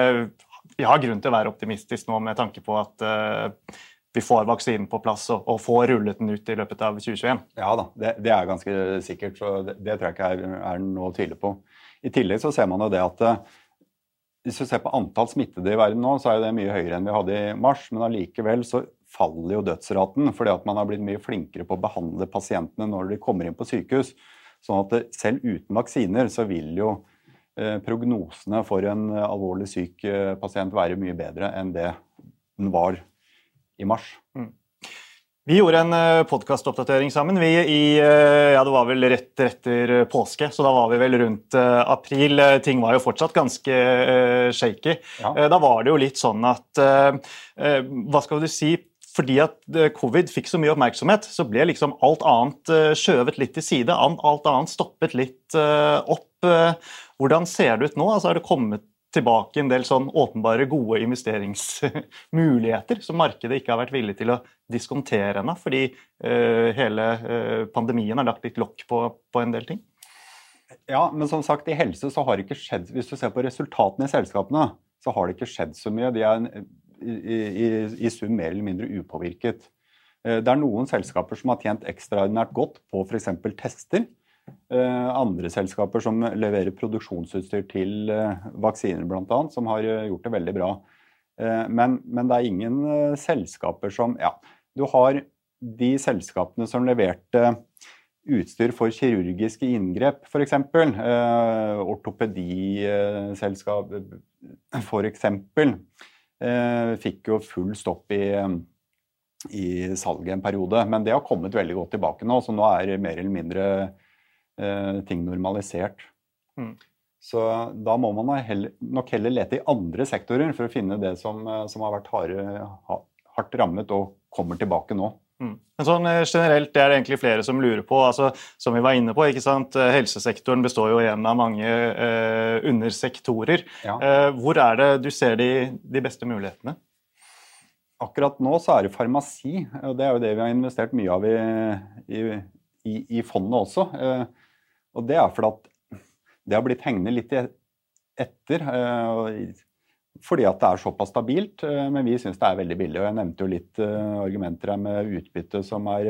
vi har grunn til å være optimistisk nå med tanke på at uh, vi får vaksinen på plass og, og, får rullet den ut i løpet av 2021. Ja da, det, det er ganske sikkert. så Det, det tror jeg ikke er, er, noe å tvile på. I tillegg så ser man jo det at uh, hvis du ser på antall smittede i verden nå, så er det mye høyere enn vi hadde i mars. Men allikevel så faller jo dødsraten fordi at man har blitt mye flinkere på å behandle pasientene når de kommer inn på sykehus. Sånn at selv uten vaksiner så vil jo eh, prognosene for en eh, alvorlig syk eh, pasient være mye bedre enn det den var i mars. Mm. Vi gjorde en podkastoppdatering sammen vi i, ja, det var vel rett etter påske. Så da var vi vel rundt april. Ting var jo fortsatt ganske shaky. Ja. Da var det jo litt sånn at Hva skal du si? Fordi at eh, covid fikk så mye oppmerksomhet, så ble liksom alt annet eh, skjøvet litt til side. Alt annet stoppet litt eh, opp. Hvordan ser det ut nå? Altså, er det kommet tilbake en del sånn åpenbare gode investeringsmuligheter som markedet ikke har vært villig til å diskontere ennå, fordi hele pandemien har lagt litt lokk på, på en del ting? Ja, men som sagt, i helse så har det ikke skjedd Hvis du ser på resultatene i selskapene, så har det ikke skjedd så mye. De er i, i, i sum mer eller mindre upåvirket. Eh, det er noen selskaper som har tjent ekstraordinært godt på f.eks. tester. Eh, andre selskaper som leverer produksjonsutstyr til eh, vaksiner bl.a., som har gjort det veldig bra. Men, men, det er ingen selskaper som Ja, du har de selskapene som leverte utstyr for kirurgiske inngrep, f.eks. Eh, ortopediselskap, f.eks. Eh, fikk jo full stopp i, i salget en periode. Men det har kommet veldig godt tilbake nå, så nå er mer eller mindre eh, ting normalisert. Mm. Så da må man nok heller lete i andre sektorer for å finne det som, eh, som har vært harde, hardt rammet og kommer tilbake nå. Mm. Men sånn eh, generelt, Det er det egentlig flere som lurer på. altså Som vi var inne på, ikke sant? Eh, Helsesektoren består jo igjen av mange eh, undersektorer. Ja. Eh, hvor er det du ser de, de beste mulighetene? Akkurat nå så er det farmasi, og det er jo det vi har investert mye av i, i, i, i fondet også. Eh, og det er fordi at det har blitt hengende litt etter. Eh, fordi at det er såpass stabilt, eh, men vi syns det er veldig billig. og Jeg nevnte jo litt argumenter her med utbytte som er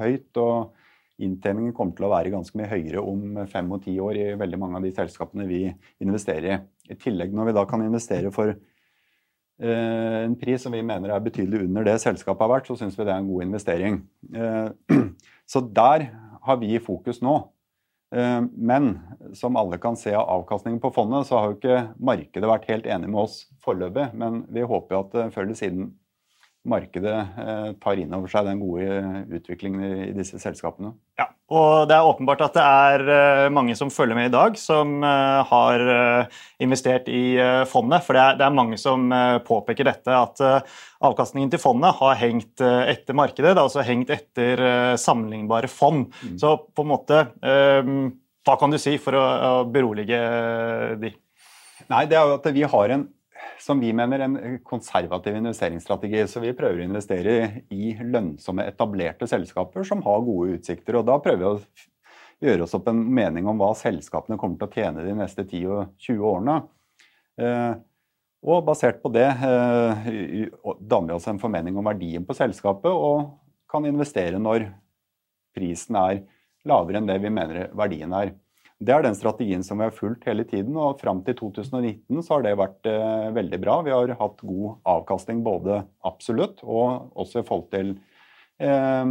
høyt. og Inntjeningen kommer til å være ganske mye høyere om fem og ti år i veldig mange av de selskapene vi investerer i. I tillegg når vi da kan investere for Eh, en pris som vi mener er betydelig under det selskapet har vært, så syns vi det er en god investering. Eh, (clears throat) så der har vi fokus nå. Eh, men som alle kan se av avkastningen på fondet, så har jo ikke markedet vært helt enig med oss foreløpig. Men vi håper at før eller siden markedet tar inn over seg den gode utviklingen i disse selskapene. Ja, og Det er åpenbart at det er eh, mange som følger med i dag, som eh, har eh, investert i fondet. For det er, mange som påpeker dette, at avkastningen til fondet har hengt etter markedet. Det har også hengt etter sammenlignbare fond. Mm. Så på en måte Hva kan du si for å berolige de? Nei, det er jo at vi har en som vi mener, en konservativ investeringsstrategi. Så vi prøver å investere i lønnsomme, etablerte selskaper som har gode utsikter. Og da prøver vi å gjøre oss opp en mening om hva selskapene kommer til å tjene de neste 10-20 årene. Eh, og basert på det eh, danner vi oss en formening om verdien på selskapet og kan investere når prisen er lavere enn det vi mener verdien er. Det er den strategien som vi har fulgt hele tiden, og fram til 2019 så har det vært eh, veldig bra. Vi har hatt god avkastning både absolutt og også i forhold til eh,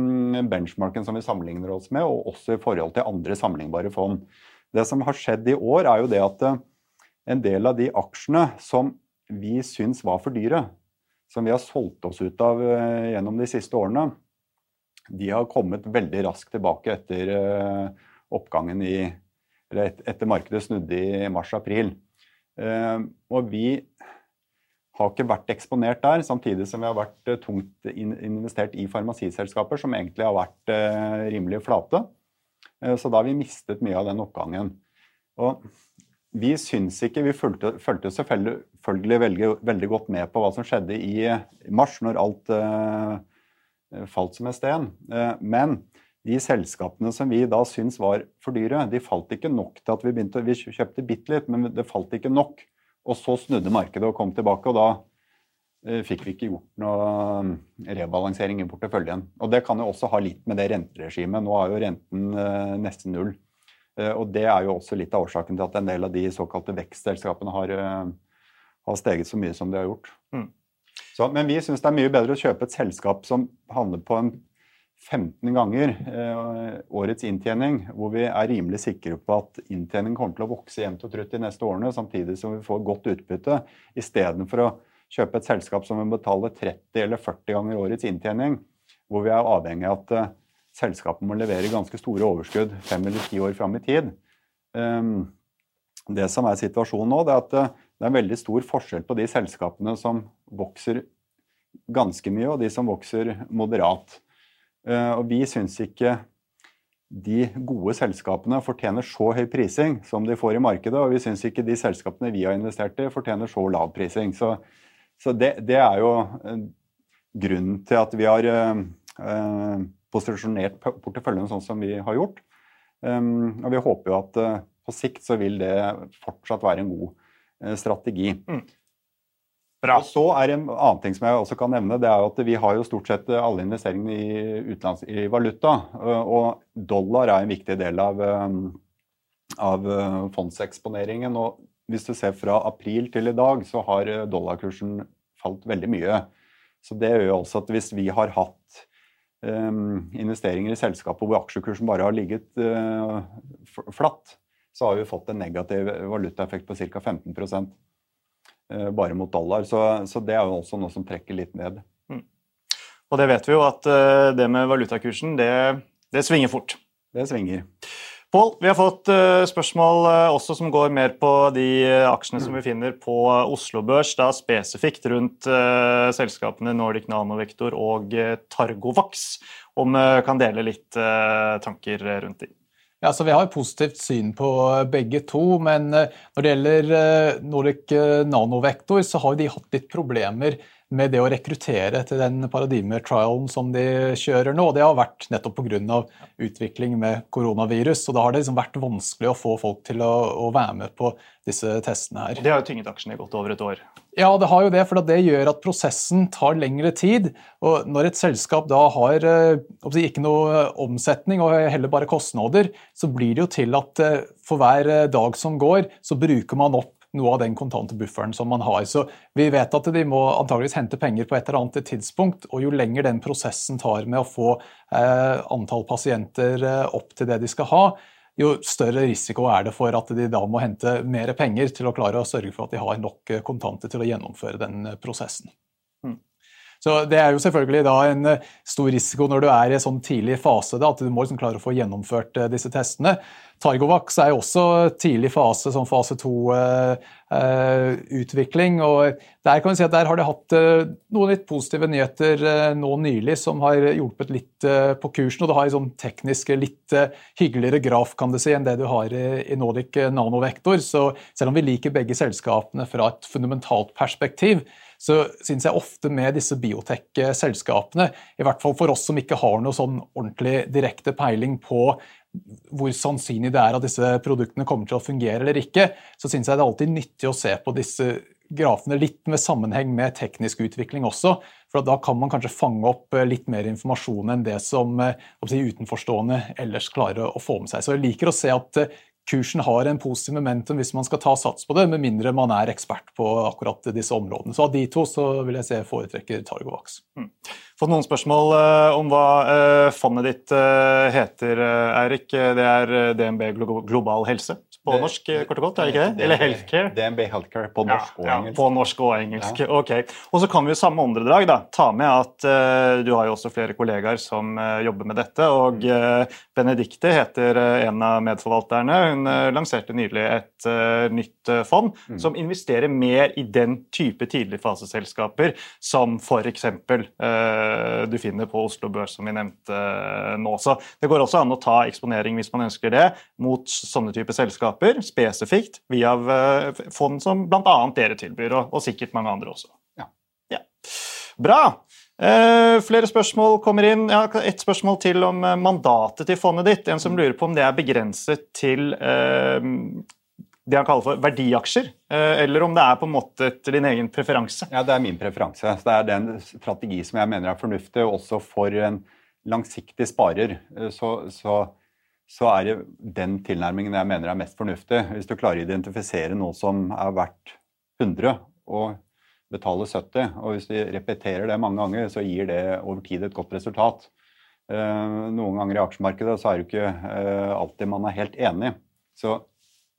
benchmarken som vi sammenligner oss med, og også i forhold til andre sammenlignbare fond. Det som har skjedd i år, er jo det at eh, en del av de aksjene som vi syns var for dyre, som vi har solgt oss ut av eh, gjennom de siste årene, de har kommet veldig raskt tilbake etter eh, oppgangen i eller etter markedet snudde i mars-april. Eh, og vi har ikke vært eksponert der, samtidig som vi har vært eh, tungt investert i farmasiselskaper som egentlig har vært eh, rimelig flate. Så da har vi mistet mye av den oppgangen. Og vi syns ikke Vi fulgte, fulgte selvfølgelig veldig, veldig, godt med på hva som skjedde i mars, når alt falt som en sten. men de selskapene som vi da syntes var for dyre, de falt ikke nok til at vi begynte Vi kjøpte bitte litt, men det falt ikke nok. Og så snudde markedet og kom tilbake, og da eh, fikk vi ikke gjort noe mm, rebalansering i porteføljen. Og det kan jo også ha litt med det renteregimet. Nå er jo renten eh, nesten null. Eh, og det er jo også litt av årsaken til at en del av de såkalte vekstselskapene har, har steget så mye som de har gjort. Mm. Så, men vi syns det er mye bedre å kjøpe et selskap som handler på en 15 ganger eh, årets inntjening, hvor vi er rimelig sikre på at inntjeningen kommer til å vokse jevnt og trutt de neste årene, samtidig som vi får godt utbytte, istedenfor å kjøpe et selskap som vil betale 30 eller 40 ganger årets inntjening, hvor vi er avhengig av at uh, selskapet må levere ganske store overskudd fem eller ti år fram i tid. Um, det som er situasjonen nå, det er at uh, det er en veldig stor forskjell på de selskapene som vokser ganske mye, og de som vokser moderat. Eh, og vi syns ikke de gode selskapene fortjener så høy prising som de får i markedet, og vi syns ikke de selskapene vi har investert i, fortjener så lav prising. Så, så det, det, er jo eh, grunnen til at vi har eh, posisjonert porteføljen sånn som vi har gjort. Um, og vi håper jo at uh, på sikt så vil det fortsatt være en god uh, strategi. Mm. Bra. Og så er En annen ting som jeg også kan nevne, det er at vi har jo stort sett alle investeringene i, utenlands, i valuta. Og dollar er en viktig del av, av fondseksponeringen. Og hvis du ser fra april til i dag, så har dollarkursen falt veldig mye. Så det gjør også at hvis vi har hatt um, investeringer i selskaper hvor aksjekursen bare har ligget uh, flatt, så har vi fått en negativ valutaeffekt på ca. 15 Eh, bare mot dollar. Så, så, det er jo også noe som trekker litt ned. Mm. Og det vet vi jo at uh, det med valutakursen, det, det, svinger fort. Det svinger. Pål, vi har fått uh, spørsmål uh, også som går mer på de aksjene som vi finner på Oslo Børs, da spesifikt rundt selskapene Nordic Nanovektor og Targovax. Om du kan dele litt tanker rundt de. Ja, så Vi har et positivt syn på begge to, men når det gjelder Nordic Nanovektor, så har de hatt litt problemer med det å rekruttere til den paradigmetrialen som de kjører nå. Det har vært nettopp pga. utvikling med koronavirus. og Da har det liksom vært vanskelig å få folk til å, å, være med på disse testene her. Det har jo tynget aksjene i godt over et år. Ja, det har jo det, for det gjør at prosessen tar lengre tid. og Når et selskap da har eh, ikke noe omsetning og heller bare kostnader, så blir det jo til at eh, for hver eh, dag som går, så bruker man opp noe av den kontante bufferen som man har. Så vi vet at de må antageligvis hente penger på et eller annet tidspunkt, og jo lenger den prosessen tar med å få eh, antall pasienter eh, opp til det de skal ha, jo større risiko er det for at de da må hente mer penger til å klare å sørge for at de har nok eh, kontanter til å gjennomføre den eh, prosessen. Så Det er jo selvfølgelig da en stor risiko når du er i en sånn tidlig fase, da, at du må liksom klare å få gjennomført disse testene. Targovax er jo også tidlig fase, sånn fase to-utvikling. Eh, og Der kan vi si at der har de hatt eh, noen litt positive nyheter eh, nå nylig som har hjulpet litt på kursen. og Det har en sånn teknisk litt hyggeligere graf kan du si, enn det du har i Nordic Nanovektor. Så selv om vi liker begge selskapene fra et fundamentalt perspektiv, så syns jeg ofte med disse biotek-selskapene, i hvert fall for oss som ikke har noe sånn ordentlig direkte peiling på hvor sannsynlig det er at disse produktene kommer til å fungere eller ikke, så syns jeg det er alltid nyttig å se på disse grafene litt med sammenheng med teknisk utvikling også. For da kan man kanskje fange opp eh, litt mer informasjon enn det som eh, si, utenforstående ellers klarer å få med seg. Så jeg liker å se at eh, kursen har en positiv momentum hvis man skal ta sats på det, med mindre man er ekspert på akkurat disse områdene. Så av de to så vil jeg se foretrekker Targovax. Mm. Fått noen spørsmål uh, om hva uh, fondet ditt uh, heter, Eirik. Det er DNB Global Helse på norsk, kort og godt? er det ikke det? Eller Healthcare? DNB Healthcare på norsk og engelsk. På norsk og engelsk, ok. Og så kan vi samme åndedrag da, ta med at du har jo også flere kollegaer som jobber med dette. og Benedicte heter en av medforvalterne. Hun lanserte nylig et nytt fond mm. som investerer mer i den type tidligfaseselskaper som f.eks. Uh, du finner på Oslo Børs, som vi nevnte eh, nå. Så Det går også an å ta eksponering hvis man ønsker det, mot sånne typer selskaper spesifikt via eh, fond som bl.a. dere tilbyr, og, sikkert mange andre også. Ja. ja. Bra. Eh, flere spørsmål kommer inn. Jeg har et spørsmål til om mandatet til fondet ditt. En som lurer på om det er begrenset til eh, det han kaller for verdiaksjer, eh, eller om det er på en måte etter din egen preferanse? Ja, Det er min preferanse. Så det er den strategi som jeg mener er fornuftig, også for en langsiktig sparer. Eh, så, så, så er det den tilnærmingen jeg mener er mest fornuftig. Hvis du klarer å identifisere noe som er verdt 100 og betaler 70, og hvis du repeterer det mange ganger, så gir det over tid et godt resultat. Eh, noen ganger i aksjemarkedet så er det ikke alltid man er helt enig. Så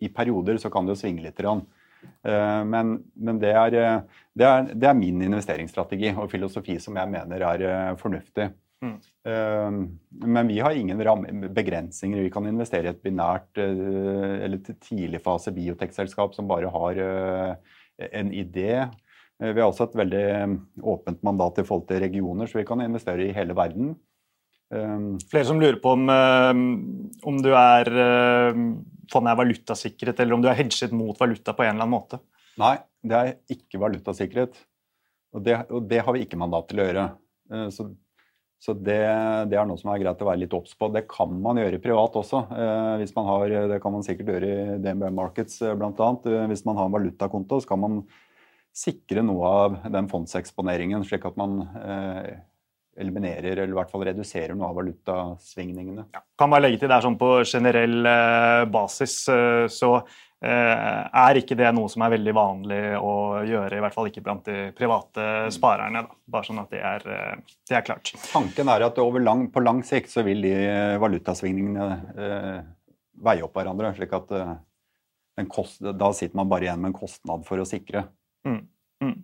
i perioder så kan det jo svinge litt. Eh, men, men det, er, det, er, det, er, min investeringsstrategi og filosofi som jeg mener er eh, fornuftig. Mm. Eh, men vi har ingen begrensninger. Vi kan investere i et binært eller tidligfase biotekselskap som bare har en idé. Vi har også et veldig åpent mandat i forhold til regioner, så vi kan investere i hele verden. Flere som lurer på om, om du er fondet er valutasikret, eller om du er hedget mot valuta på en eller annen måte? Nei, det er ikke valutasikret. Og det, og det har vi ikke mandat til å gjøre. Eh, så, så det, det, er noe som er greit å være litt obs på. Det kan man gjøre privat også. Eh, hvis man har, det kan man sikkert gjøre i DNB Markets eh, bl.a. Hvis man har en valutakonto, så kan man sikre noe av den fondseksponeringen, slik at man eliminerer eller i hvert fall reduserer noe av valutasvingningene. Ja. Kan bare legge til der sånn på generell eh, basis eh, så eh, er ikke det noe som er veldig vanlig å gjøre, i hvert fall ikke blant de private sparerne. Da. Bare sånn at det er, det er klart. Tanken er at lang, på lang sikt så vil de valutasvingningene eh, veie opp hverandre. slik at eh, kost, Da sitter man bare igjen med en kostnad for å sikre. Mm. Mm.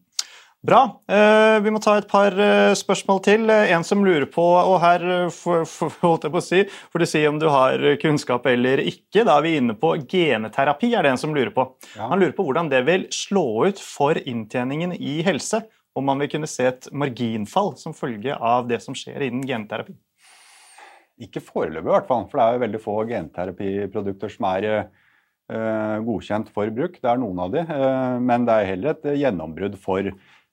Bra. Eh, vi må ta et par eh, spørsmål til. En som lurer på, og her holdt jeg på å si, får du si om du har kunnskap eller ikke. Da er vi inne på geneterapi, er det en som lurer på. Ja. Han lurer på hvordan det vil slå ut for inntjeningen i helse. Om man vil kunne se et marginfall som følge av det som skjer innen genterapi. Ikke foreløpig, i hvert fall. For det er jo veldig få genterapiprodukter som er godkjent for bruk. Det er noen av de, men det er heller et gjennombrudd for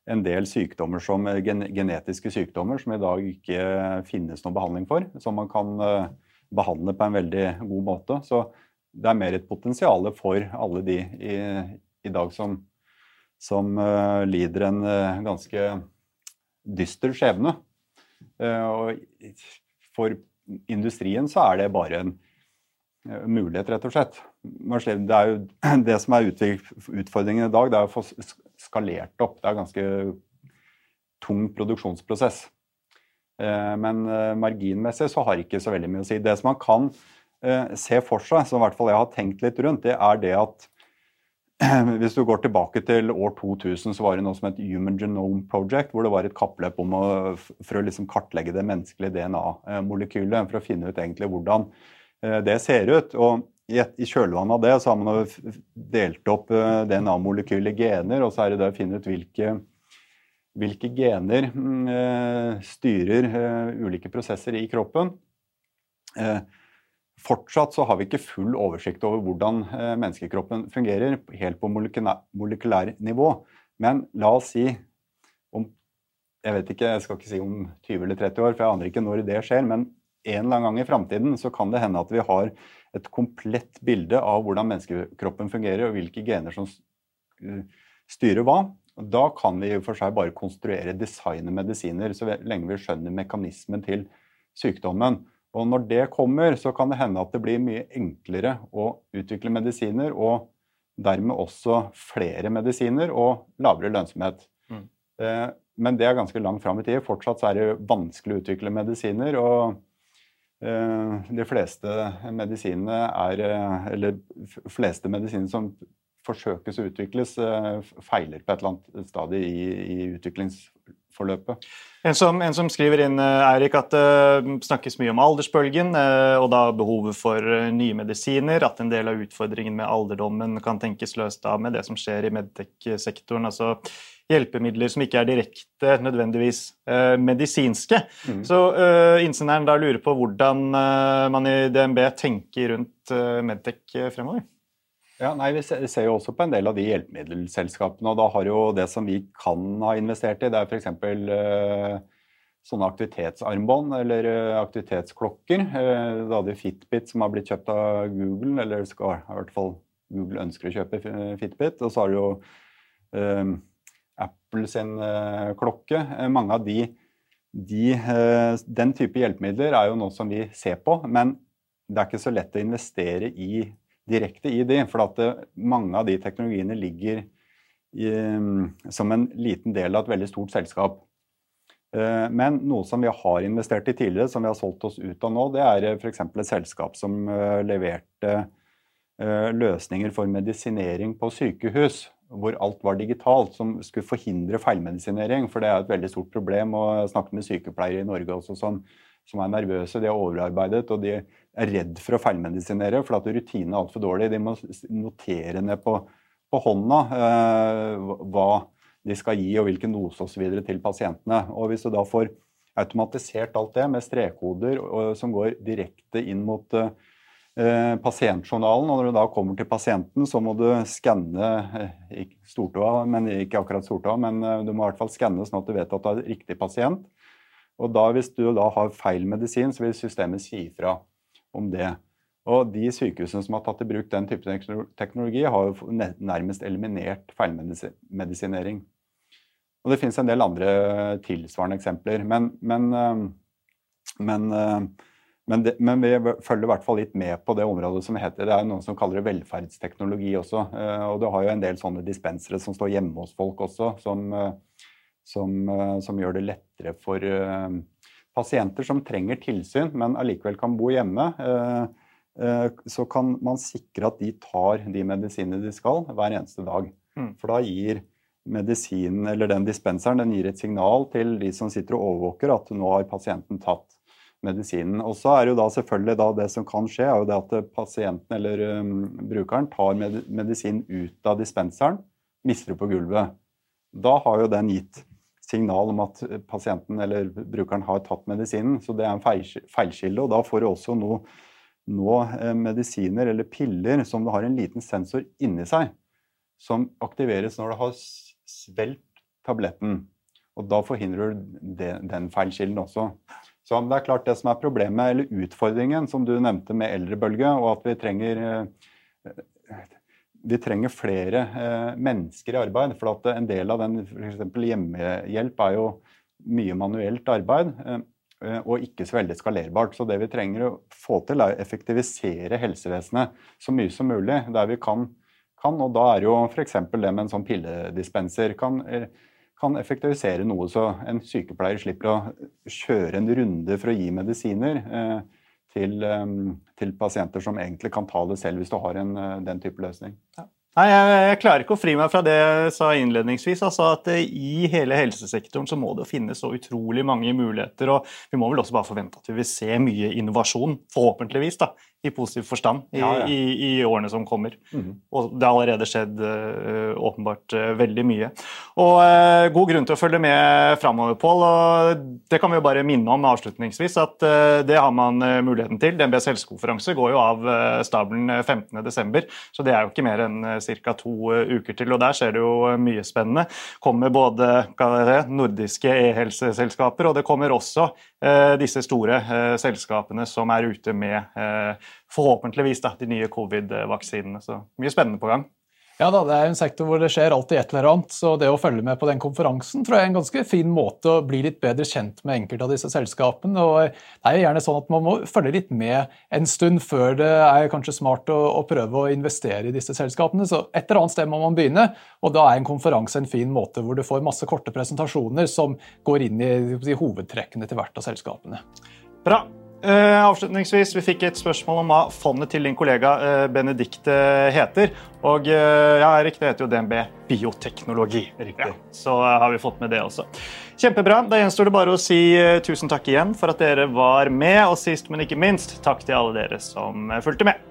en del sykdommer som eh, gen genetiske sykdommer som i dag ikke finnes noen behandling for. Som man kan uh, behandle på en veldig god måte. Så det er mer et potensial for alle de i, i dag som, som uh, lider en ganske dyster skjebne. og for industrien så er det bare en mulighet, rett og slett. Det, jo, (clears throat) det som er utfordringen i dag, det er å få skalert opp. Det er en ganske tung produksjonsprosess. Eh, men eh, marginmessig så har ikke så veldig mye å si. Det som man kan eh, se for seg, som i hvert fall jeg har tenkt litt rundt, det er det at (clears throat) hvis du går tilbake til år 2000, så var det noe som het Human Genome Project, hvor det var et kappløp om å, for å liksom kartlegge det menneskelige DNA-molekylet, for å finne ut egentlig hvordan det ser ut. Og i kjølvannet av det så har man delt opp eh, DNA-molekyler gener, og så er det det å finne ut hvilke, hvilke gener eh, styrer eh, ulike prosesser i kroppen. Fortsatt så har vi ikke full oversikt over hvordan menneskekroppen fungerer helt på molekylær nivå. Men la oss si om jeg vet ikke, jeg skal ikke si om 20 eller 30 år, for jeg aner ikke når det skjer, men en eller annen gang i framtiden så kan det hende at vi har et komplett bilde av hvordan menneskekroppen fungerer, og hvilke gener som eh, styrer hva. Da kan vi for seg bare konstruere, designe medisiner så lenge vi skjønner mekanismen til sykdommen. Og når det kommer, så kan det hende at det blir mye enklere å utvikle medisiner, og dermed også flere medisiner og lavere lønnsomhet. Mm. Eh, men det er ganske langt fram i tid. Fortsatt er det vanskelig å utvikle medisiner. og de fleste medisinene eh, Eller fleste medisiner som forsøkes å utvikles, eh, feiler på et eller annet stadium i, i utviklingsforløpet. En som, en som, skriver inn Eirik, at det snakkes mye om aldersbølgen og da behovet for nye medisiner. At en del av utfordringen med alderdommen kan tenkes løst av med det som skjer i medtech-sektoren. altså hjelpemidler som ikke er direkte nødvendigvis eh, medisinske. Mm. Så eh, innsenderen da lurer på hvordan eh, man i DNB tenker rundt eh, Medtech eh, fremover. Ja, nei, Vi ser jo også på en del av de hjelpemiddelselskapene. og da har jo Det som vi kan ha investert i, det er f.eks. Eh, sånne aktivitetsarmbånd eller eh, aktivitetsklokker. Da hadde Fitbit som har blitt kjøpt av Google, eller skal i hvert fall Google ønsker å kjøpe Fitbit. Og så har du jo Apple sin eh, klokke. Eh, mange av de, de, eh, Den type hjelpemidler er jo noe som vi ser på, men det er ikke så lett å investere i, direkte i de. For at mange av de teknologiene ligger i, som en liten del av et veldig stort selskap. Men noe som vi har investert i tidligere, som vi har solgt oss ut av nå, det er f.eks. et selskap som leverte løsninger for medisinering på sykehus hvor alt var digitalt, som skulle forhindre feilmedisinering. For det er et veldig stort problem. og Jeg snakket med sykepleiere i Norge også som, som er nervøse. De er overarbeidet og de er redd for å feilmedisinere for at rutinene er altfor dårlige. De må notere ned på, på hånda eh, hva de skal gi og hvilken dose osv. til pasientene. Og Hvis du da får automatisert alt det med strekkoder som går direkte inn mot eh, pasientjournalen. og Når du da kommer til pasienten, så må du skanne eh, stortåa, men ikke akkurat stortåa, men eh, du må i hvert fall skanne sånn at du vet at du er riktig pasient. Og da, Hvis du da har feil medisin, så vil systemet si ifra om det. Og De sykehusene som har tatt i bruk den type teknologi, har jo nærmest eliminert feilmedisinering. Og Det finnes en del andre tilsvarende eksempler. Men, men, men men, det, men, vi følger i hvert fall litt med på det området som heter Det er noen som kaller det velferdsteknologi også. Eh, og du har jo en del sånne dispensere som står hjemme hos folk også, som, eh, som, eh, som gjør det lettere for pasienter som trenger tilsyn, men allikevel kan bo hjemme. Så kan man sikre at de tar de medisinene de skal hver eneste dag. Mm. For da gir medisinen eller den dispenseren den gir et signal til de som sitter og overvåker at nå har pasienten tatt medisinen. Og så er jo da selvfølgelig da det som kan skje, er jo det at pasienten eller um, brukeren tar med, medisin ut av dispenseren, mister det på gulvet. Da har jo den gitt signal om at pasienten eller brukeren har tatt medisinen. Så det er en feilskille, og da får du også nå, nå eh, medisiner eller piller som har en liten sensor inni seg, som aktiveres når du har svelget tabletten. Og da forhindrer du det, den feilskillen også. Så det er klart det som er problemet, eller utfordringen, som du nevnte med eldrebølge, og at vi trenger eh, vi trenger flere eh, mennesker i arbeid. For at en del av den f.eks. hjemmehjelp er jo mye manuelt arbeid. Eh, og ikke så veldig skalerbart. Så det vi trenger å få til, er å effektivisere helsevesenet så mye som mulig der vi kan. kan og da er jo f.eks. det med en sånn pilledispenser kan, kan effektivisere noe, så en sykepleier slipper å kjøre en runde for å gi medisiner. Eh, til, ehm, til, pasienter som egentlig kan ta det selv, hvis du har en, eh, den type løsning. Ja. Nei, jeg, jeg, klarer ikke å fri meg fra det jeg sa innledningsvis. altså at eh, I hele helsesektoren så må det finnes så utrolig mange muligheter. og Vi må vel også bare forvente at vi vil se mye innovasjon, forhåpentligvis, da, i positiv forstand i, ja, ja. i, i årene som kommer. Mm. Og det har allerede skjedd uh, åpenbart uh, veldig mye. Og uh, god grunn til å følge med framover, Pål. Og det kan vi jo bare minne om avslutningsvis at det har man muligheten til. DNBs helsekonferanse går jo av stabelen 15.12., så det er jo ikke mer enn ca. to uker til. Og der skjer det jo mye spennende. kommer både det, nordiske e-helseselskaper, og det kommer også disse store selskapene som er ute med forhåpentligvis da, de nye covid-vaksinene. Så mye spennende på gang. Ja da, Det er en sektor hvor det skjer alltid et eller annet. så Det å følge med på den konferansen tror jeg er en ganske fin måte å bli litt bedre kjent med enkelte av disse selskapene. og Det er jo gjerne sånn at Man må følge litt med en stund før det er kanskje smart å, å prøve å investere i disse selskapene. så Et eller annet sted må man begynne, og da er en konferanse en fin måte hvor du får masse korte presentasjoner som går inn i, hovedtrekkene til hvert av selskapene. Bra. Uh, avslutningsvis, Vi fikk et spørsmål om hva fondet til din kollega uh, Benedicte heter. Og uh, ja, Erik, det heter jo DNB Bioteknologi. Riktig. Ja, så har vi fått med det også. Kjempebra. Da gjenstår det bare å si tusen takk igjen for at dere var med. Og sist, men ikke minst, takk til alle dere som fulgte med.